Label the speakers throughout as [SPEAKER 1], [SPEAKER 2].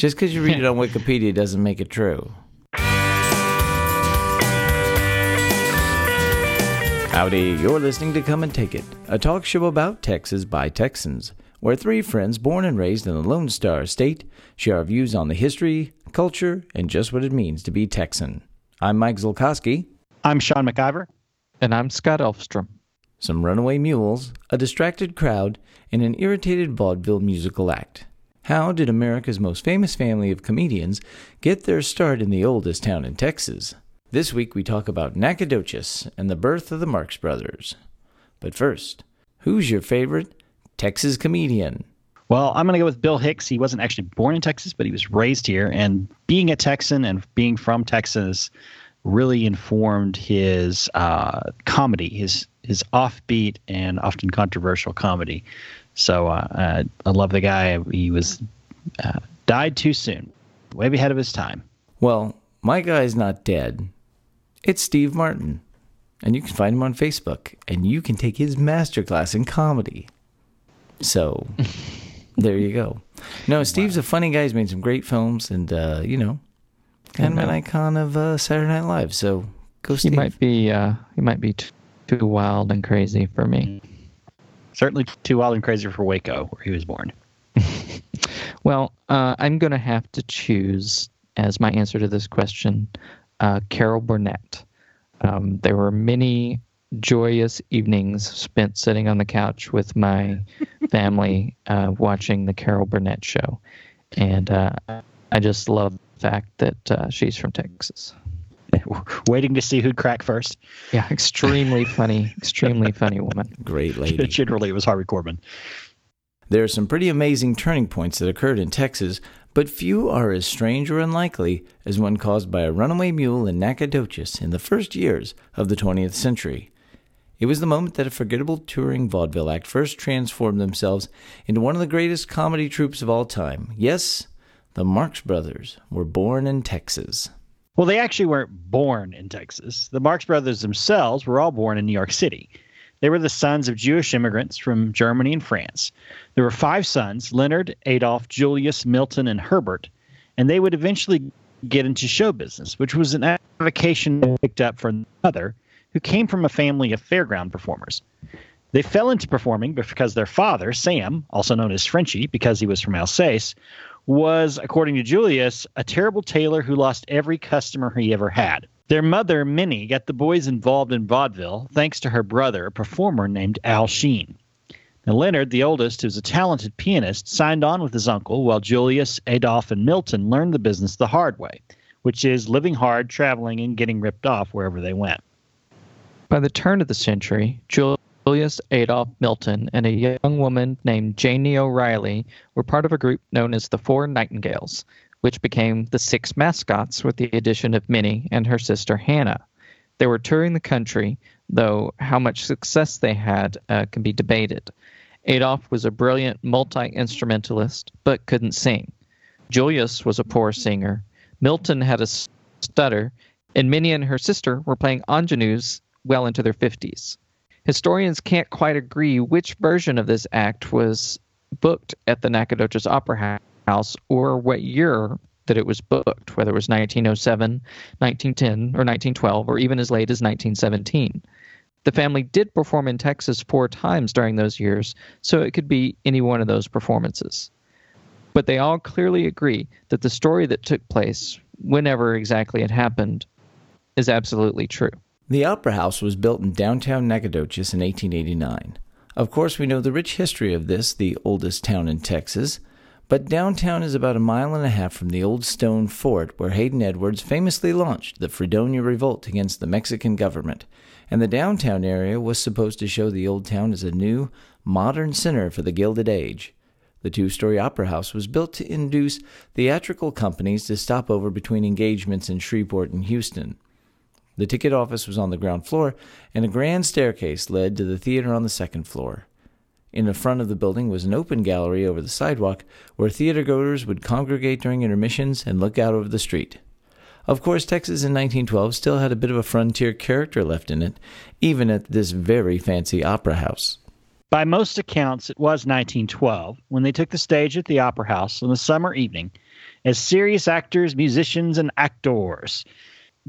[SPEAKER 1] Just because you read it on Wikipedia doesn't make it true. Howdy, you're listening to Come and Take It, a talk show about Texas by Texans, where three friends born and raised in the Lone Star State share our views on the history, culture, and just what it means to be Texan. I'm Mike Zolkowski.
[SPEAKER 2] I'm Sean McIver.
[SPEAKER 3] And I'm Scott Elfstrom.
[SPEAKER 1] Some runaway mules, a distracted crowd, and an irritated vaudeville musical act. How did America's most famous family of comedians get their start in the oldest town in Texas? This week we talk about Nacogdoches and the birth of the Marx Brothers. But first, who's your favorite Texas comedian?
[SPEAKER 2] Well, I'm going to go with Bill Hicks. He wasn't actually born in Texas, but he was raised here. And being a Texan and being from Texas really informed his uh, comedy, his his offbeat and often controversial comedy. So uh, I love the guy. He was uh, died too soon, way ahead of his time.
[SPEAKER 1] Well, my guy's not dead. It's Steve Martin. And you can find him on Facebook. And you can take his masterclass in comedy. So there you go. No, Steve's wow. a funny guy. He's made some great films and, uh, you know, kind of an icon of uh, Saturday Night Live. So go Steve.
[SPEAKER 3] He might be, uh, he might be too wild and crazy for me.
[SPEAKER 2] Certainly too wild and crazy for Waco, where he was born.
[SPEAKER 3] well, uh, I'm going to have to choose as my answer to this question uh, Carol Burnett. Um, there were many joyous evenings spent sitting on the couch with my family uh, watching the Carol Burnett show. And uh, I just love the fact that uh, she's from Texas.
[SPEAKER 2] Waiting to see who'd crack first.
[SPEAKER 3] Yeah, extremely funny, extremely funny woman.
[SPEAKER 1] Great lady.
[SPEAKER 2] Generally, it was Harvey Korman.
[SPEAKER 1] There are some pretty amazing turning points that occurred in Texas but few are as strange or unlikely as one caused by a runaway mule in Nacogdoches in the first years of the 20th century. It was the moment that a forgettable touring vaudeville act first transformed themselves into one of the greatest comedy troupes of all time. Yes, the Marx Brothers were born in Texas.
[SPEAKER 2] Well, they actually weren't born in Texas. The Marx Brothers themselves were all born in New York City. They were the sons of Jewish immigrants from Germany and France. There were five sons Leonard, Adolf, Julius, Milton, and Herbert, and they would eventually get into show business, which was an avocation picked up from another who came from a family of fairground performers. They fell into performing because their father, Sam, also known as Frenchy because he was from Alsace, was, according to Julius, a terrible tailor who lost every customer he ever had. Their mother, Minnie, got the boys involved in vaudeville thanks to her brother, a performer named Al Shean. Now, Leonard, the oldest, who's a talented pianist, signed on with his uncle while Julius, Adolf, and Milton learned the business the hard way, which is living hard, traveling, and getting ripped off wherever they went.
[SPEAKER 3] By the turn of the century, Julius, Adolf, Milton, and a young woman named Janie O'Reilly were part of a group known as the Four Nightingales, which became the Six Mascots with the addition of Minnie and her sister Hannah. They were touring the country, though how much success they had uh, can be debated. Adolf was a brilliant multi instrumentalist, but couldn't sing. Julius was a poor singer. Milton had a stutter, and Minnie and her sister were playing ingenues well into their 50s. Historians can't quite agree which version of this act was booked at the Nacogdoches Opera House or what year that it was booked, whether it was 1907, 1910, or 1912, or even as late as 1917. The family did perform in Texas four times during those years, so it could be any one of those performances. But they all clearly agree that the story that took place, whenever exactly it happened, is absolutely true.
[SPEAKER 1] The Opera House was built in downtown Nacogdoches in 1889. Of course, we know the rich history of this, the oldest town in Texas. But downtown is about a mile and a half from the old stone fort where Haden Edwards famously launched the Fredonia Revolt against the Mexican government, and the downtown area was supposed to show the old town as a new, modern center for the Gilded Age. The two story opera house was built to induce theatrical companies to stop over between engagements in Shreveport and Houston. The ticket office was on the ground floor, and a grand staircase led to the theater on the second floor. In the front of the building was an open gallery over the sidewalk where theatergoers would congregate during intermissions and look out over the street. Of course, Texas in 1912 still had a bit of a frontier character left in it, even at this very fancy opera house.
[SPEAKER 2] By most accounts, it was 1912 when they took the stage at the Opera House on a summer evening as serious actors, musicians, and actors.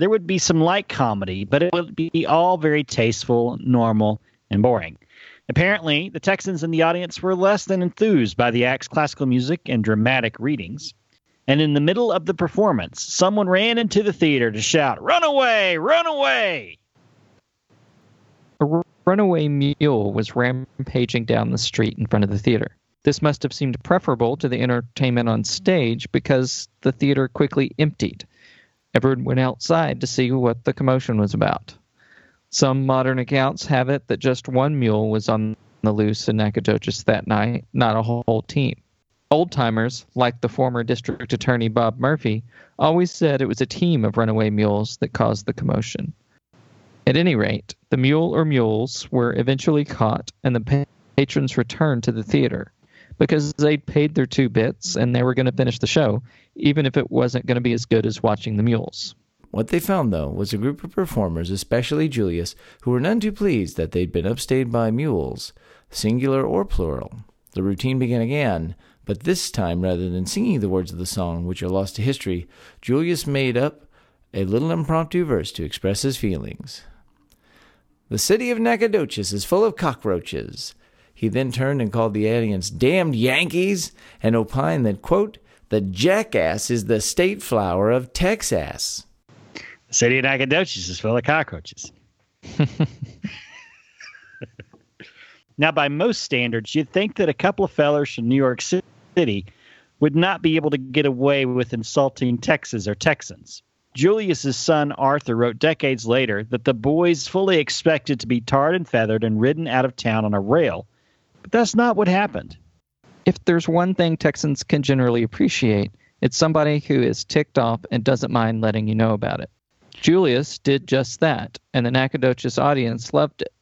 [SPEAKER 2] There would be some light comedy, but it would be all very tasteful, normal, and boring. Apparently, the Texans in the audience were less than enthused by the act's classical music and dramatic readings. And in the middle of the performance, someone ran into the theater to shout, Run away! Run away!
[SPEAKER 3] A runaway mule was rampaging down the street in front of the theater. This must have seemed preferable to the entertainment on stage because the theater quickly emptied. Everyone went outside to see what the commotion was about. Some modern accounts have it that just one mule was on the loose in Nacogdoches that night, not a whole team. Old timers, like the former district attorney Bob Murphy, always said it was a team of runaway mules that caused the commotion. At any rate, the mule or mules were eventually caught and the patrons returned to the theater because they'd paid their two bits and they were going to finish the show, even if it wasn't going to be as good as watching the mules.
[SPEAKER 1] What they found, though, was a group of performers, especially Julius, who were none too pleased that they'd been upstayed by mules, singular or plural. The routine began again, but this time, rather than singing the words of the song, which are lost to history, Julius made up a little impromptu verse to express his feelings. The city of Nacogdoches is full of cockroaches. He then turned and called the audience damned Yankees and opined that, quote, the jackass is the state flower of Texas.
[SPEAKER 2] The city of Nacogdoches is full of cockroaches. now, by most standards, you'd think that a couple of fellers from New York City would not be able to get away with insulting Texas or Texans. Julius's son Arthur wrote decades later that the boys fully expected to be tarred and feathered and ridden out of town on a rail, but that's not what happened.
[SPEAKER 3] If there's one thing Texans can generally appreciate, it's somebody who is ticked off and doesn't mind letting you know about it. Julius did just that, and the Nacogdoches audience loved it.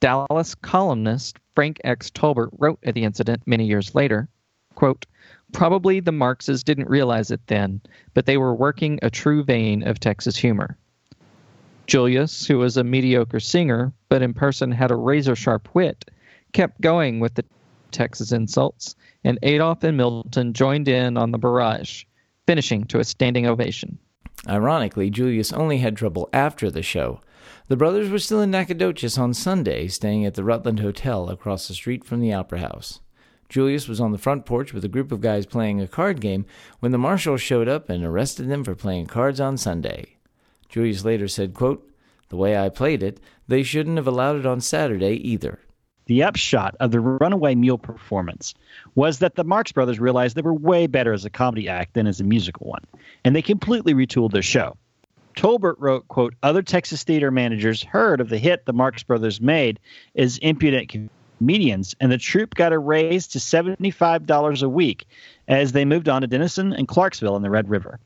[SPEAKER 3] Dallas columnist Frank X. Tolbert wrote of the incident many years later, quote, Probably the Marxes didn't realize it then, but they were working a true vein of Texas humor. Julius, who was a mediocre singer, but in person had a razor sharp wit, kept going with the Texas insults, and Adolph and Milton joined in on the barrage, finishing to a standing ovation.
[SPEAKER 1] Ironically, Julius only had trouble after the show. The brothers were still in Nacogdoches on Sunday, staying at the Rutland Hotel across the street from the Opera House. Julius was on the front porch with a group of guys playing a card game when the marshal showed up and arrested them for playing cards on Sunday. Julius later said, quote, The way I played it, they shouldn't have allowed it on Saturday either.
[SPEAKER 2] The upshot of the Runaway Mule performance was that the Marx Brothers realized they were way better as a comedy act than as a musical one, and they completely retooled their show. Tolbert wrote, quote, Other Texas theater managers heard of the hit the Marx Brothers made as impudent comedians, and the troupe got a raise to $75 a week as they moved on to Denison and Clarksville in the Red River.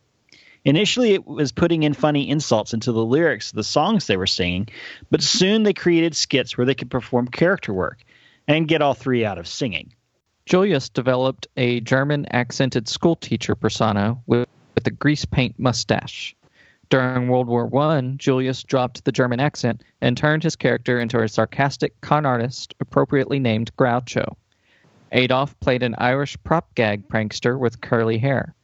[SPEAKER 2] Initially, it was putting in funny insults into the lyrics of the songs they were singing, but soon they created skits where they could perform character work and get all three out of singing.
[SPEAKER 3] Julius developed a German accented schoolteacher persona with, with a grease paint mustache. During World War I, Julius dropped the German accent and turned his character into a sarcastic con artist appropriately named Groucho. Adolf played an Irish prop gag prankster with curly hair.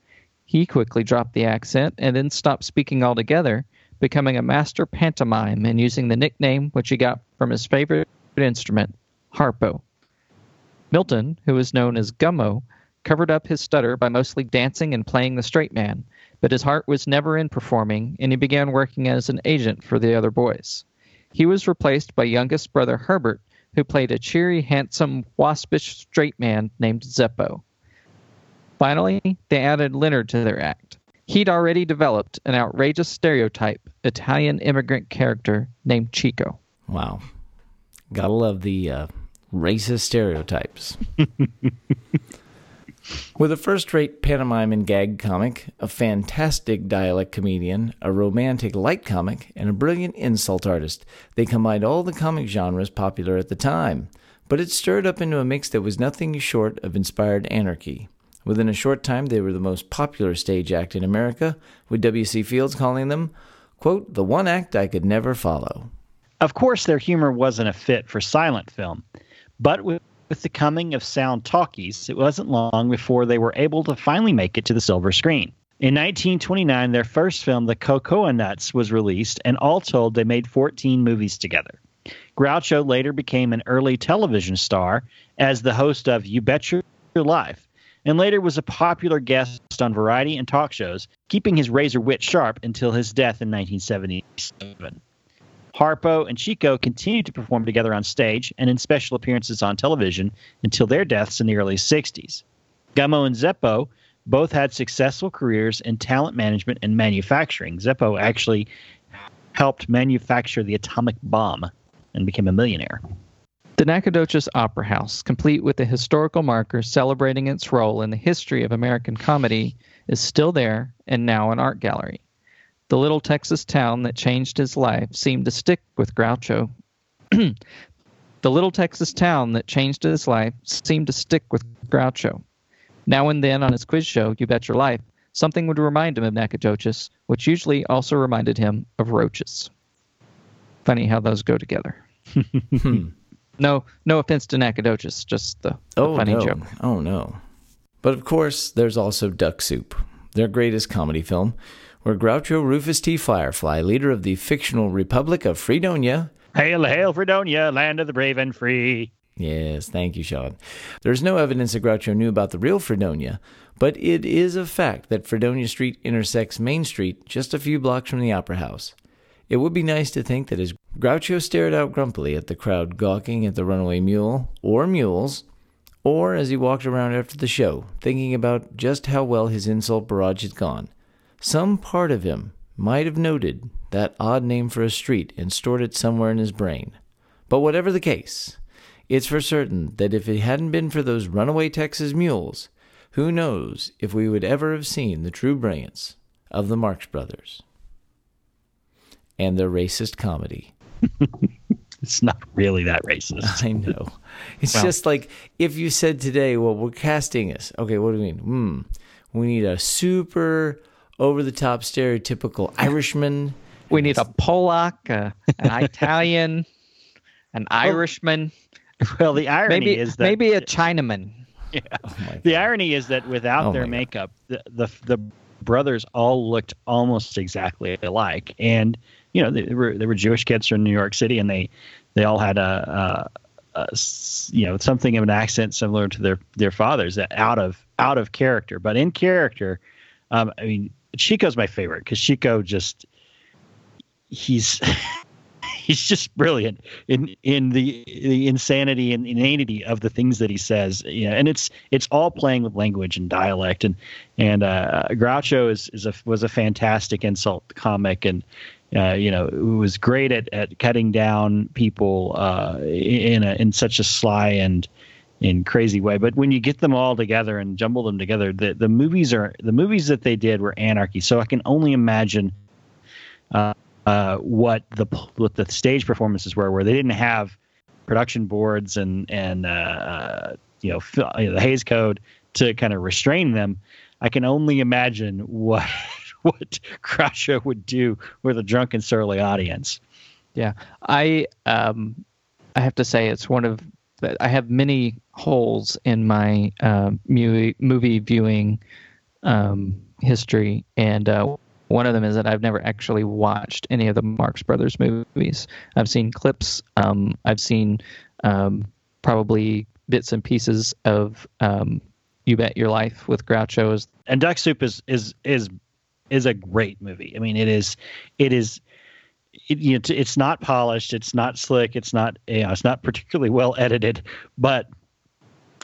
[SPEAKER 3] He quickly dropped the accent and then stopped speaking altogether, becoming a master pantomime and using the nickname which he got from his favorite instrument, Harpo. Milton, who was known as Gummo, covered up his stutter by mostly dancing and playing the straight man, but his heart was never in performing, and he began working as an agent for the other boys. He was replaced by youngest brother Herbert, who played a cheery, handsome, waspish straight man named Zeppo. Finally, they added Leonard to their act. He'd already developed an outrageous stereotype Italian immigrant character named Chico.
[SPEAKER 1] Wow. Gotta love the uh, racist stereotypes. With a first rate pantomime and gag comic, a fantastic dialect comedian, a romantic light comic, and a brilliant insult artist, they combined all the comic genres popular at the time. But it stirred up into a mix that was nothing short of inspired anarchy. Within a short time, they were the most popular stage act in America, with W.C. Fields calling them, quote, the one act I could never follow.
[SPEAKER 2] Of course, their humor wasn't a fit for silent film, But with, with the coming of sound talkies, it wasn't long before they were able to finally make it to the silver screen. In 1929, their first film, The Cocoanuts, was released, and all told, they made 14 movies together. Groucho later became an early television star as the host of You Bet Your Life, and later was a popular guest on variety and talk shows, keeping his razor wit sharp until his death in 1977. Harpo and Chico continued to perform together on stage and in special appearances on television until their deaths in the early 60s. Gummo and Zeppo both had successful careers in talent management and manufacturing. Zeppo actually helped manufacture the atomic bomb and became a millionaire.
[SPEAKER 3] The Nacogdoches Opera House, complete with a historical marker celebrating its role in the history of American comedy, is still there and now an art gallery. The little Texas town that changed his life seemed to stick with Groucho. the little Texas town that changed his life seemed to stick with Groucho. Now and then on his quiz show, You Bet Your Life, something would remind him of Nacogdoches, which usually also reminded him of roaches. Funny how those go together. No, no offense to Nacogdoches, just the, the
[SPEAKER 1] Oh
[SPEAKER 3] funny
[SPEAKER 1] no!
[SPEAKER 3] joke.
[SPEAKER 1] Oh no! But of course, there's also Duck Soup, their greatest comedy film, where Groucho Rufus T. Firefly, leader of the fictional Republic of Fredonia,
[SPEAKER 2] Hail, hail, Fredonia, land of the brave and free.
[SPEAKER 1] Yes, thank you, Sean. There's no evidence that Groucho knew about the real Fredonia, but it is a fact that Fredonia Street intersects Main Street just a few blocks from the Opera House. It would be nice to think that as Groucho stared out grumpily at the crowd gawking at the runaway mule, or mules, or as he walked around after the show, thinking about just how well his insult barrage had gone, some part of him might have noted that odd name for a street and stored it somewhere in his brain. But whatever the case, it's for certain that if it hadn't been for those runaway Texas mules, who knows if we would ever have seen the true brilliance of the Marx Brothers and their racist comedy.
[SPEAKER 2] It's not really that racist.
[SPEAKER 1] I know. It's
[SPEAKER 3] Well-
[SPEAKER 1] just like if you said today, well, we're casting us. Okay, what do you mean? Hmm. We need a super over the top stereotypical Irishman.
[SPEAKER 3] We need a Polak, uh, an Italian, an Irishman,
[SPEAKER 2] Well, the irony
[SPEAKER 3] maybe
[SPEAKER 2] is that
[SPEAKER 3] maybe a Chinaman.
[SPEAKER 1] Oh my
[SPEAKER 2] the irony is that without
[SPEAKER 1] Oh
[SPEAKER 2] their makeup, the, the the brothers all looked almost exactly alike, and you know they were they were Jewish kids from New York City, and they they all had a you know something of an accent similar to their their fathers, that out of out of character, but in character. Um, I mean, Chico's my favorite because Chico just he's he's just brilliant in in the the insanity and inanity of the things that he says. Know, and it's it's all playing with language and dialect. And and uh, Groucho is is a was a fantastic insult comic and. Uh, you know, was great at, at cutting down people uh, in a, in such a sly and in crazy way. But when you get them all together and jumble them together, the, the movies are the movies that they did were anarchy. So I can only imagine uh, uh, what the what the stage performances were, where they didn't have production boards and and uh, uh, you know, you know the Hays Code to kind of restrain them. I can only imagine what what Groucho would do with a drunken surly audience.
[SPEAKER 3] Yeah, I um, I have to say it's one of I have many holes in my uh, movie movie viewing um, history, and uh, one of them is that I've never actually watched any of the Marx Brothers movies. I've seen clips. Um, I've seen um, probably bits and pieces of um, You Bet Your Life with Groucho
[SPEAKER 2] and Duck Soup is is is is a great movie. I mean, it is it is it, you know, it's not polished, it's not slick, it's not you know, it's not particularly well edited, but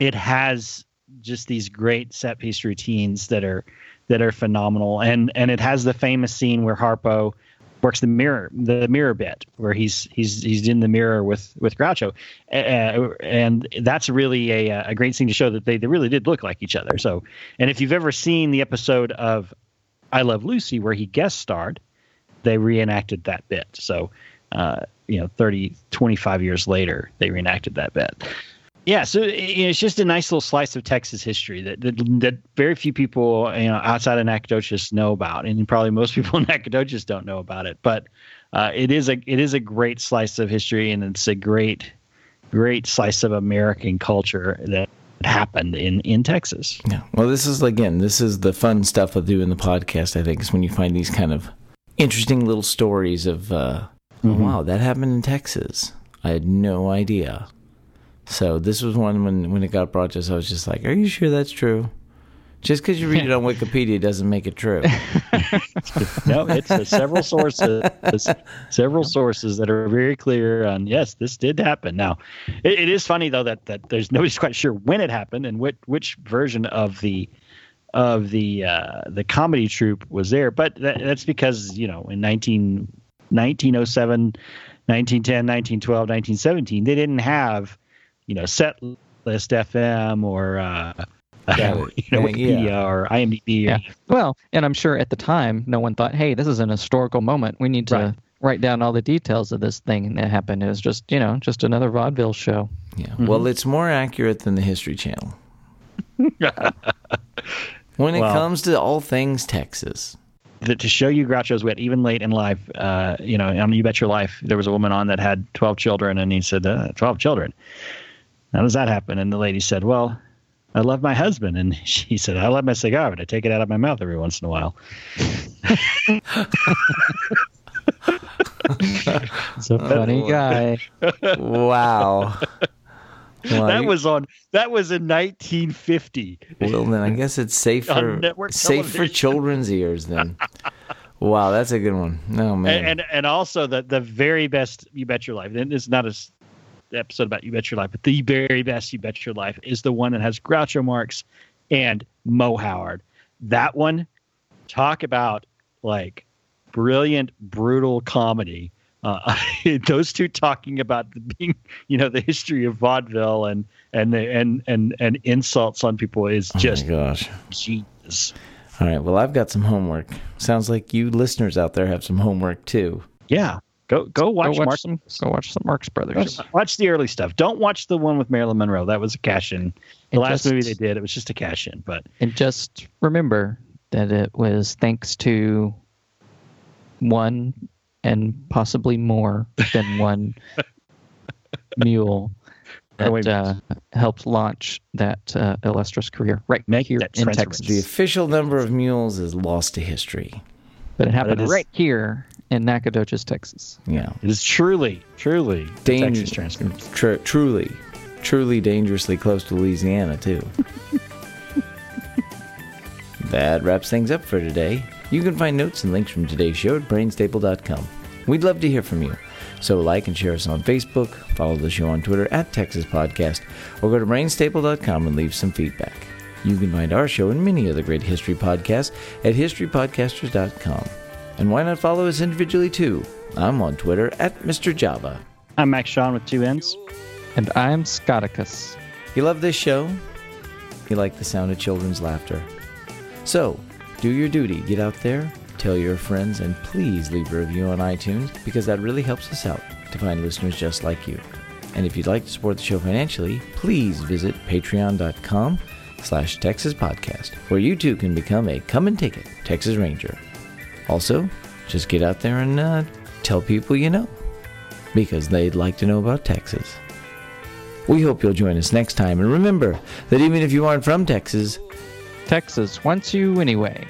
[SPEAKER 2] it has just these great set piece routines that are that are phenomenal, and and it has the famous scene where Harpo works the mirror the mirror bit where he's he's he's in the mirror with with Groucho, uh, and that's really a a great scene to show that they, they really did look like each other. So, and if you've ever seen the episode of I Love Lucy where he guest starred, they reenacted that bit. So, uh, you know, 30, 25 years later, they reenacted that bit. Yeah, so it- it's just a nice little slice of Texas history that that, that very few people, you know, outside of Nacogdoches know about, and probably most people in Nacogdoches don't know about it. But uh, it is a it is a great slice of history, and it's a great great slice of American culture that happened in in Texas.
[SPEAKER 1] Yeah. Well, this is again, this is the fun stuff of doing the podcast. I think is when you find these kind of interesting little stories of, uh, oh,
[SPEAKER 2] Mhm.
[SPEAKER 1] wow, that happened in Texas. I had no idea. So this was one when when it got brought to us, I was just like, "Are you sure that's true?" Just because you read it on Wikipedia doesn't make it true.
[SPEAKER 2] no, it's uh, several sources, several sources that are very clear on yes, this did happen. Now, it, it is funny though that that there's nobody's quite sure when it happened and which which version of the of the uh, the comedy troupe was there, but that, that's because you know in 19, 1907, 1910, 1912, 1917 they didn't have you know set list FM or uh,
[SPEAKER 1] Yeah,
[SPEAKER 2] you know Wikipedia
[SPEAKER 1] yeah.
[SPEAKER 2] or IMDb. Or
[SPEAKER 3] Yeah. Well, and I'm sure at the time, no one thought, "Hey, this is an historical moment. We need to
[SPEAKER 2] Right.
[SPEAKER 3] write down all the details of this thing that happened." It was just, you know, just another vaudeville show.
[SPEAKER 1] Yeah. Well, it's more accurate than the History Channel. when it
[SPEAKER 2] Well-
[SPEAKER 1] comes to all things Texas.
[SPEAKER 2] that to show you Groucho's wit, even late in life, uh, you know, on You Bet Your Life, there was a woman on that had 12 children, and he said, uh, 12 children. How does that happen? And the lady said, Well, I love my husband. And she said, I love my cigar, but I take it out of my mouth every once in a while.
[SPEAKER 3] It's a funny
[SPEAKER 1] Oh.
[SPEAKER 3] guy.
[SPEAKER 1] Wow. Well,
[SPEAKER 2] that
[SPEAKER 1] you-
[SPEAKER 2] was on, that was in 1950.
[SPEAKER 1] well. Then I guess it's safe for
[SPEAKER 2] network
[SPEAKER 1] safe for children's ears. Then. Wow, that's a good one. No man.
[SPEAKER 2] And, and and also the the very best You Bet Your Life. And it's not a s- episode about You Bet Your Life, but the very best You Bet Your Life is the one that has Groucho Marx and Moe Howard. That one, talk about like brilliant, brutal comedy. Uh, those two talking about the being, you know, the history of vaudeville and and the, and and and insults on people is just
[SPEAKER 1] oh gosh.
[SPEAKER 2] genius.
[SPEAKER 1] All right. Well, I've got some homework. Sounds like you listeners out there have some homework too.
[SPEAKER 2] Yeah, go go watch,
[SPEAKER 3] go watch
[SPEAKER 2] Mark
[SPEAKER 3] some. Go watch some Marx Brothers.
[SPEAKER 2] Watch, watch the early stuff. Don't watch the one with Marilyn Monroe. That was a cash in. The
[SPEAKER 3] And
[SPEAKER 2] last
[SPEAKER 3] just-
[SPEAKER 2] movie they did, it was just a cash in. But
[SPEAKER 3] And just remember that it was thanks to one and possibly more than one mule
[SPEAKER 2] Oh,
[SPEAKER 3] that uh, helped launch that uh, illustrious career right
[SPEAKER 2] Make
[SPEAKER 3] here in. Texas.
[SPEAKER 1] The official number of mules is lost to history.
[SPEAKER 3] But it happened
[SPEAKER 2] it is-
[SPEAKER 3] right here in Nacogdoches, Texas.
[SPEAKER 1] Yeah.
[SPEAKER 2] it is truly, truly the
[SPEAKER 1] Dan-
[SPEAKER 2] Texas transcript.
[SPEAKER 1] Tr- truly, truly dangerously close to Louisiana, too. that wraps things up for today. You can find notes and links from today's show at brainstaple.com. We'd love to hear from you. So like and share us on Facebook, follow the show on Twitter at Texas Podcast, or go to brainstaple.com and leave some feedback. You can find our show and many other great history podcasts at historypodcasters.com. And why not follow us individually too? I'm on Twitter at Mr. Java.
[SPEAKER 2] I'm Max Sean with two N's.
[SPEAKER 3] And I'm Scotticus.
[SPEAKER 1] You love this show? You like the sound of children's laughter? So, do your duty. Get out there, tell your friends, and please leave a review on iTunes because that really helps us out to find listeners just like you. And if you'd like to support the show financially, please visit patreon.com slash Texas Podcast, where you too can become a come and take it Texas Ranger. Also, just get out there and uh, tell people you know because they'd like to know about Texas. We hope you'll join us next time. And remember that even if you aren't from Texas,
[SPEAKER 3] Texas wants you anyway.